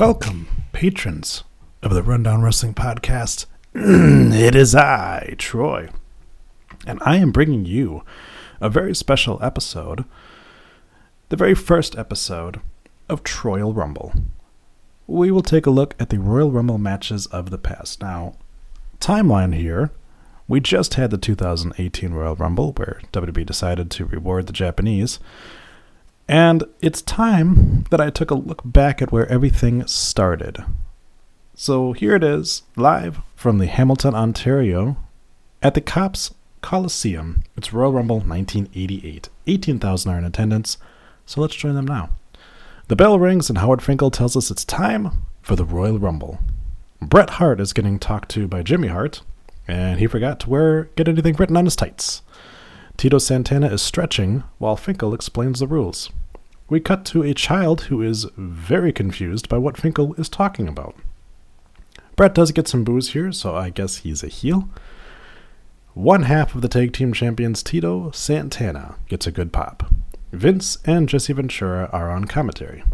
Welcome, patrons of the Rundown Wrestling Podcast. it is I, Troy, and I am bringing you a very special episode, the very first episode of Troyal Rumble. We will take a look at the Royal Rumble matches of the past. Now, timeline here. We just had the 2018 Royal Rumble where WWE decided to reward the Japanese. And it's time that I took a look back at where everything started. So here it is, live from the Hamilton, Ontario, at the Copps Coliseum. It's Royal Rumble 1988. 18,000 are in attendance, so let's join them now. The bell rings, and Howard Finkel tells us it's time for the Royal Rumble. Bret Hart is getting talked to by Jimmy Hart, and he forgot to wear get anything written on his tights. Tito Santana is stretching while Finkel explains the rules. We cut to a child who is very confused by what Finkel is talking about. Bret does get some booze here, so I guess he's a heel. One half of the tag team champions, Tito Santana, gets a good pop. Vince and Jesse Ventura are on commentary.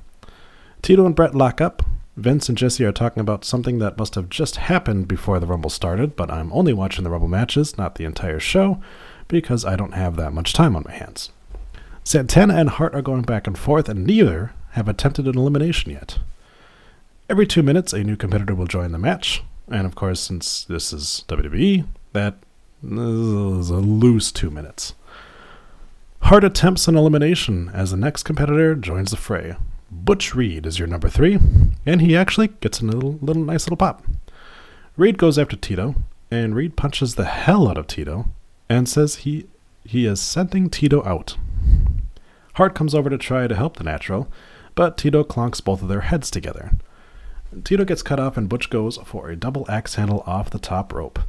Tito and Bret lock up. Vince and Jesse are talking about something that must have just happened before the Rumble started, but I'm only watching the Rumble matches, not the entire show, because I don't have that much time on my hands. Santana and Hart are going back and forth, and neither have attempted an elimination yet. Every two minutes, a new competitor will join the match, and of course, since this is WWE, that is a loose two minutes. Hart attempts an elimination as the next competitor joins the fray. Butch Reed is your number three, and he actually gets a little, little nice little pop. Reed goes after Tito, and Reed punches the hell out of Tito and says he he is sending Tito out. Hart comes over to try to help the natural, but Tito clonks both of their heads together. Tito gets cut off, and Butch goes for a double axe handle off the top rope.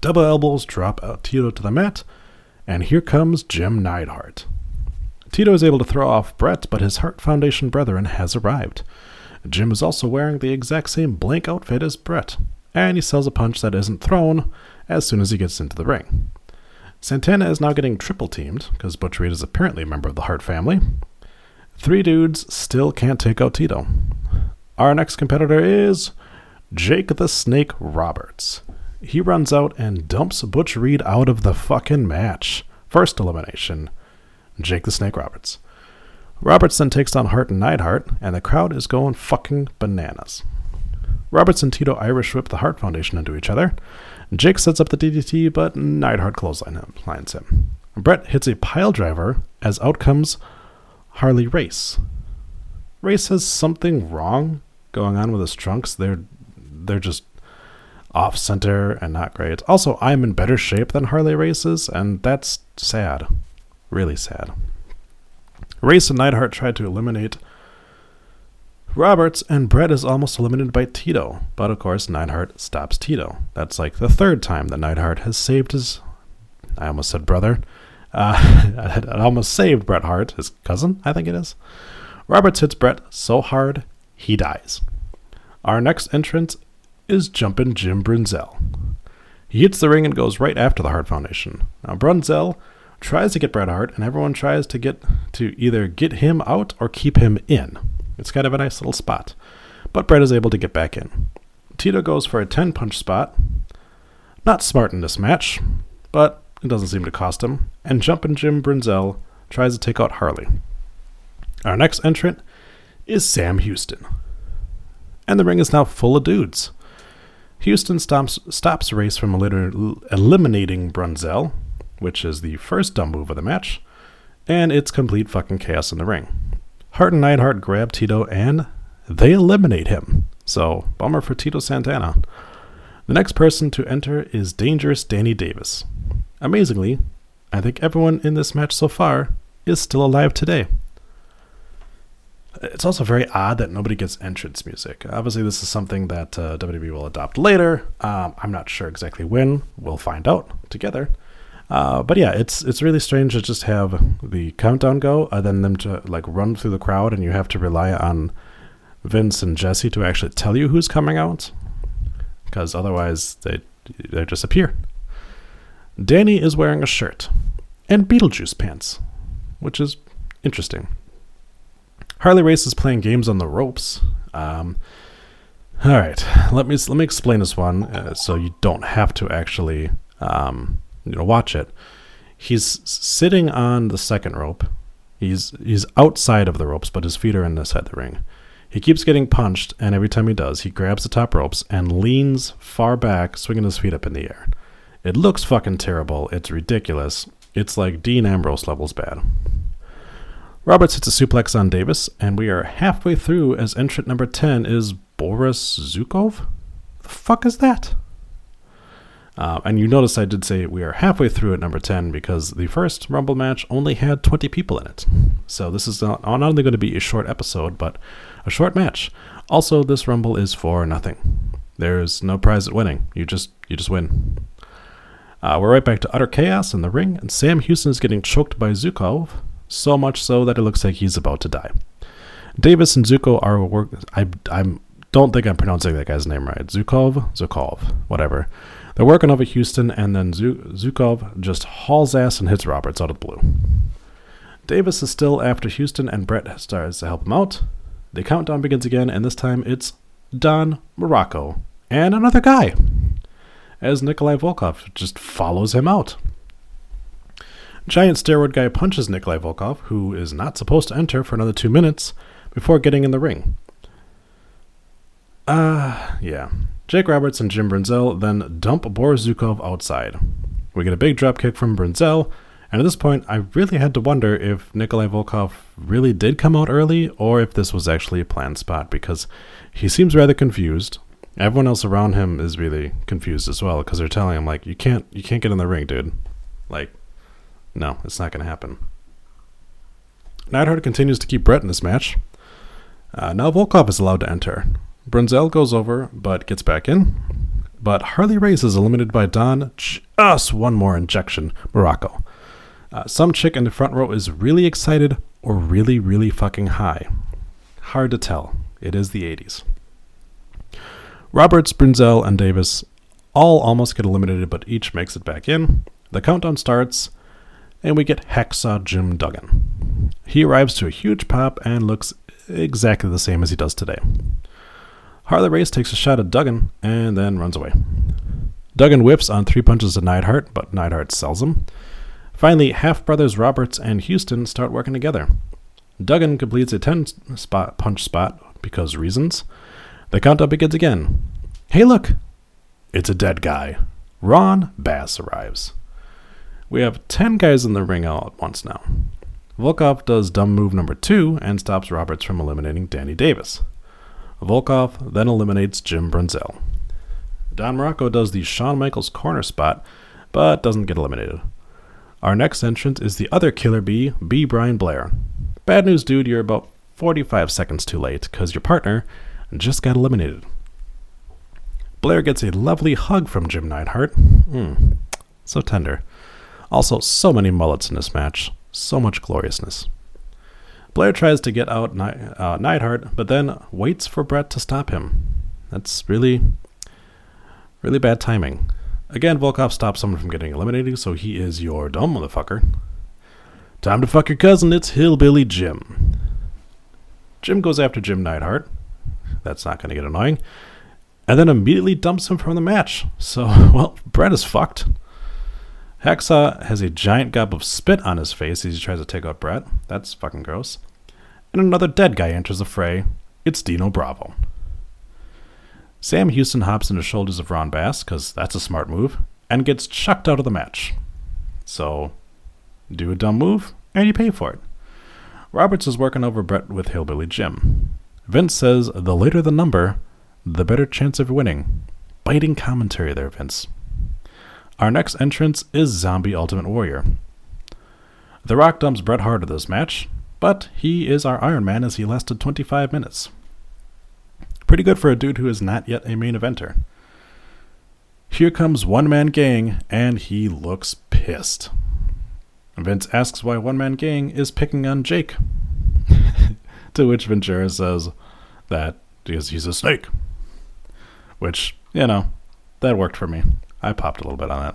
Double elbows drop out Tito to the mat, and here comes Jim Neidhart. Tito is able to throw off Bret, but his Hart Foundation brethren has arrived. Jim is also wearing the exact same blank outfit as Bret, and he sells a punch that isn't thrown as soon as he gets into the ring. Santana is now getting triple teamed, because Butch Reed is apparently a member of the Hart family. Three dudes still can't take out Tito. Our next competitor is Jake the Snake Roberts. He runs out and dumps Butch Reed out of the fucking match. First elimination Jake the Snake Roberts. Roberts then takes on Hart and Neidhart, and the crowd is going fucking bananas. Roberts and Tito Irish whip the Hart Foundation into each other. Jake sets up the DDT, but Neidhart clotheslines him. Bret hits a pile driver as out comes Harley Race. Race has something wrong going on with his trunks. They're they're just off center and not great. Also, I'm in better shape than Harley Race is, and that's sad. Really sad. Race and Neidhart tried to eliminate Roberts, and Bret is almost eliminated by Tito. But of course, Neidhart stops Tito. That's like the third time that Neidhart has saved his. I almost said brother. Uh, I almost saved Bret Hart, his cousin, I think it is. Roberts hits Bret so hard, he dies. Our next entrant is Jumpin' Jim Brunzell. He hits the ring and goes right after the Hart Foundation. Now, Brunzell tries to get Bret Hart, and everyone tries to get to either get him out or keep him in. It's kind of a nice little spot. But Bret is able to get back in. Tito goes for a 10 punch spot. Not smart in this match, but it doesn't seem to cost him. And Jumpin' Jim Brunzell tries to take out Harley. Our next entrant is Sam Houston. And the ring is now full of dudes. Houston stops, stops Race from eliminating Brunzell, which is the first dumb move of the match, and it's complete fucking chaos in the ring. Hart and Neidhart grab Tito and they eliminate him. So, bummer for Tito Santana. The next person to enter is Dangerous Danny Davis. Amazingly, I think everyone in this match so far is still alive today. It's also very odd that nobody gets entrance music. Obviously, this is something that uh, WWE will adopt later. Um, I'm not sure exactly when. We'll find out together. Uh, but yeah, it's it's really strange to just have the countdown go, and then them to like run through the crowd, and you have to rely on Vince and Jesse to actually tell you who's coming out, because otherwise they they just appear. Danny is wearing a shirt and Beetlejuice pants, which is interesting. Harley Race is playing games on the ropes. Um, all right, let me let me explain this one uh, so you don't have to actually um, you know watch it. He's sitting on the second rope. He's he's outside of the ropes, but his feet are inside the ring. He keeps getting punched, and every time he does, he grabs the top ropes and leans far back, swinging his feet up in the air. It looks fucking terrible. It's ridiculous. It's like Dean Ambrose levels bad. Roberts hits a suplex on Davis, and we are halfway through as entrant number 10 is Boris Zukov? The fuck is that? Uh, and you notice I did say we are halfway through at number 10 because the first Rumble match only had 20 people in it. So this is not, not only going to be a short episode, but a short match. Also, this Rumble is for nothing. There's no prize at winning. You just you just win. Uh, we're right back to utter chaos in the ring, and Sam Houston is getting choked by Zukov, so much so that it looks like he's about to die. Davis and Zuko are work. I I'm don't think I'm pronouncing that guy's name right. Zukov, Zukov, whatever. They're working over Houston, and then Zukov just hauls ass and hits Roberts out of the blue. Davis is still after Houston, and Bret starts to help him out. The countdown begins again, and this time it's Don Muraco and another guy, as Nikolai Volkov just follows him out. Giant steroid guy punches Nikolai Volkov, who is not supposed to enter for another two minutes, before getting in the ring. Ah, uh, yeah. Jake Roberts and Jim Brunzell then dump Boris Zukov outside. We get a big drop kick from Brunzell, and at this point, I really had to wonder if Nikolai Volkov really did come out early or if this was actually a planned spot because he seems rather confused. Everyone else around him is really confused as well because they're telling him like, "You can't, you can't get in the ring, dude." Like, no, it's not going to happen. Neidhart continues to keep Bret in this match. Uh, now Volkov is allowed to enter. Brunzell goes over, but gets back in. But Harley Race is eliminated by Don. Just one more injection, Muraco. Uh, some chick in the front row is really excited or really, really fucking high. Hard to tell. It is the 80s. Roberts, Brunzell, and Davis all almost get eliminated, but each makes it back in. The countdown starts, and we get Hacksaw Jim Duggan. He arrives to a huge pop and looks exactly the same as he does today. Harley Race takes a shot at Duggan and then runs away. Duggan whips on three punches to Neidhart, but Neidhart sells him. Finally, half brothers Roberts and Houston start working together. Duggan completes a 10 spot punch spot because reasons. The countdown begins again. Hey, look! It's a dead guy. Ron Bass arrives. We have 10 guys in the ring all at once now. Volkov does dumb move number 2 and stops Roberts from eliminating Danny Davis. Volkov then eliminates Jim Brunzell. Don Muraco does the Shawn Michaels corner spot, but doesn't get eliminated. Our next entrant is the other killer bee, B. Brian Blair. Bad news, dude, you're about 45 seconds too late, because your partner just got eliminated. Blair gets a lovely hug from Jim Neidhart. Mm, so tender. Also, so many mullets in this match. So much gloriousness. Blair tries to get out uh, Neidhart, but then waits for Bret to stop him. That's really, really bad timing. Again, Volkov stops someone from getting eliminated, so he is your dumb motherfucker. Time to fuck your cousin, it's Hillbilly Jim. Jim goes after Jim Neidhart. That's not going to get annoying. And then immediately dumps him from the match. So, well, Bret is fucked. Hacksaw has a giant gob of spit on his face as he tries to take out Bret. That's fucking gross. And another dead guy enters the fray. It's Dino Bravo. Sam Houston hops into the shoulders of Ron Bass, because that's a smart move, and gets chucked out of the match. So, do a dumb move, and you pay for it. Roberts is working over Bret with Hillbilly Jim. Vince says the later the number, the better chance of winning. Biting commentary there, Vince. Our next entrance is Zombie Ultimate Warrior. The Rock dumps Bret Hart to this match, but he is our Iron Man as he lasted 25 minutes. Pretty good for a dude who is not yet a main eventer. Here comes One Man Gang, and he looks pissed. Vince asks why One Man Gang is picking on Jake. to which Ventura says that because he's a snake. Which, you know, that worked for me. I popped a little bit on that.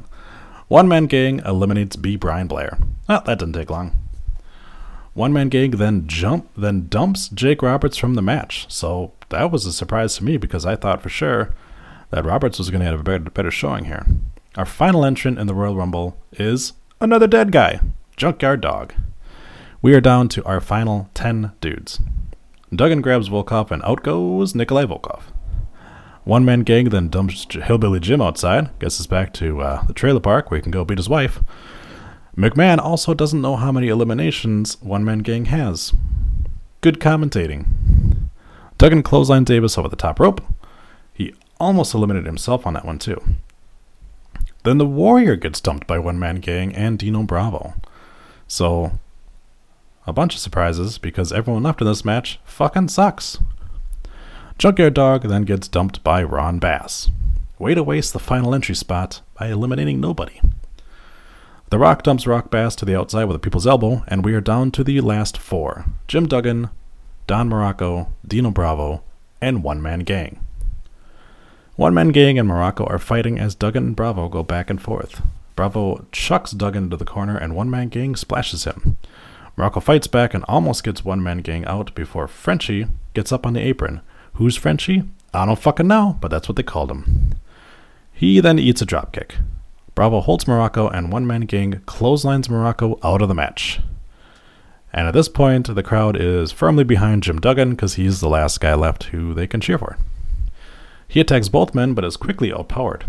One Man Gang eliminates B. Brian Blair. Well, that didn't take long. One Man Gang then jump then dumps Jake Roberts from the match. So that was a surprise to me because I thought for sure that Roberts was going to have a better, better showing here. Our final entrant in the Royal Rumble is another dead guy, Junkyard Dog. We are down to our final 10 dudes. Duggan grabs Volkov and out goes Nikolai Volkov. One man gang then dumps Hillbilly Jim outside, gets us back to uh, the trailer park where he can go beat his wife. McMahon also doesn't know how many eliminations One Man Gang has. Good commentating. Duggan clothesline Davis over the top rope. He almost eliminated himself on that one, too. Then the Warrior gets dumped by One Man Gang and Dino Bravo. So, a bunch of surprises because everyone left in this match fucking sucks. Junkyard Dog then gets dumped by Ron Bass. Way to waste the final entry spot by eliminating nobody. The Rock dumps Rock Bass to the outside with a people's elbow, and we are down to the last four Jim Duggan, Don Muraco, Dino Bravo, and One Man Gang. One Man Gang and Muraco are fighting as Duggan and Bravo go back and forth. Bravo chucks Duggan into the corner, and One Man Gang splashes him. Muraco fights back and almost gets One Man Gang out before Frenchie gets up on the apron Who's Frenchie? I don't fucking know, but that's what they called him. He then eats a dropkick. Bravo holds Muraco, and one man gang clotheslines Muraco out of the match. And at this point, the crowd is firmly behind Jim Duggan because he's the last guy left who they can cheer for. He attacks both men but is quickly outpowered.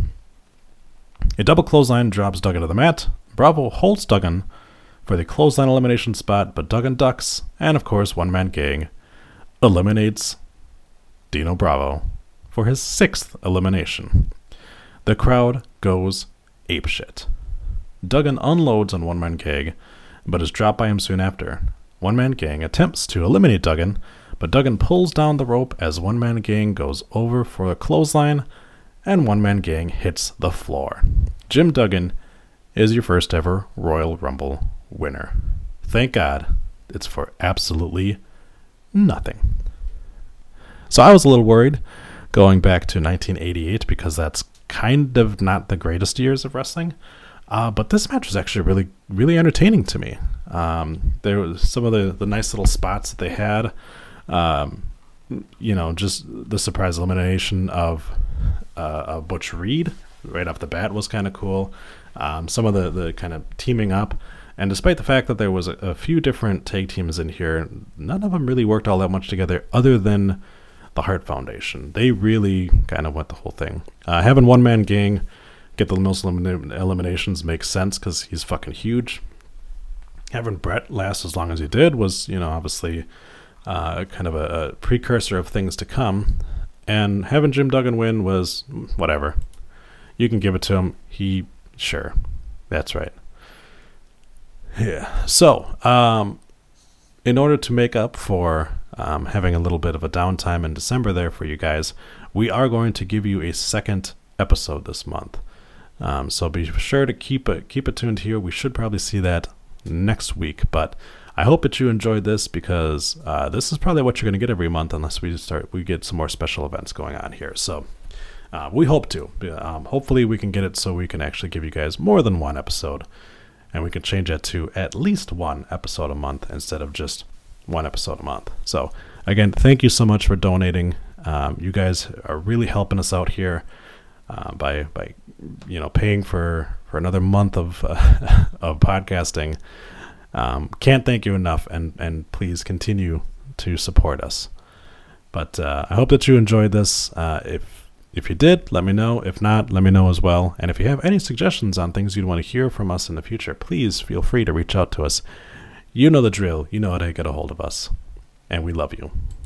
A double clothesline drops Duggan to the mat. Bravo holds Duggan for the clothesline elimination spot, but Duggan ducks, and of course, one man gang eliminates Dino Bravo for his sixth elimination. The crowd goes apeshit. Duggan unloads on One Man Gang, but is dropped by him soon after. One Man Gang attempts to eliminate Duggan, but Duggan pulls down the rope as One Man Gang goes over for a clothesline, and One Man Gang hits the floor. Jim Duggan is your first ever Royal Rumble winner. Thank God it's for absolutely nothing. So I was a little worried going back to 1988 because that's kind of not the greatest years of wrestling. Uh, but this match was actually really, really entertaining to me. Um, there was some of the, the nice little spots that they had. Um, you know, just the surprise elimination of, uh, of Butch Reed right off the bat was kind of cool. Um, some of the, the kind of teaming up. And despite the fact that there was a, a, few different tag teams in here, none of them really worked all that much together other than the Hart Foundation. They really kind of went the whole thing. Uh, having one man gang get the most elim- eliminations makes sense because he's fucking huge. Having Bret last as long as he did was, you know, obviously uh, kind of a, a, precursor of things to come. And having Jim Duggan win was whatever. You can give it to him. He, sure. That's right. Yeah. So, um, in order to make up for um, having a little bit of a downtime in December there for you guys, we are going to give you a second episode this month. Um, so be sure to keep it keep it tuned here. We should probably see that next week, but I hope that you enjoyed this because uh, this is probably what you're going to get every month unless we start we get some more special events going on here. So uh, we hope to. Um, hopefully, we can get it so we can actually give you guys more than one episode, and we can change that to at least one episode a month instead of just one episode a month. So, again, thank you so much for donating. Um, you guys are really helping us out here uh, by by you know paying for for another month of uh, of podcasting. Um, can't thank you enough, and and please continue to support us. But uh, I hope that you enjoyed this. Uh, if if you did, let me know. If not, let me know as well. And if you have any suggestions on things you'd want to hear from us in the future, please feel free to reach out to us You know the drill. You know how to get a hold of us. And we love you.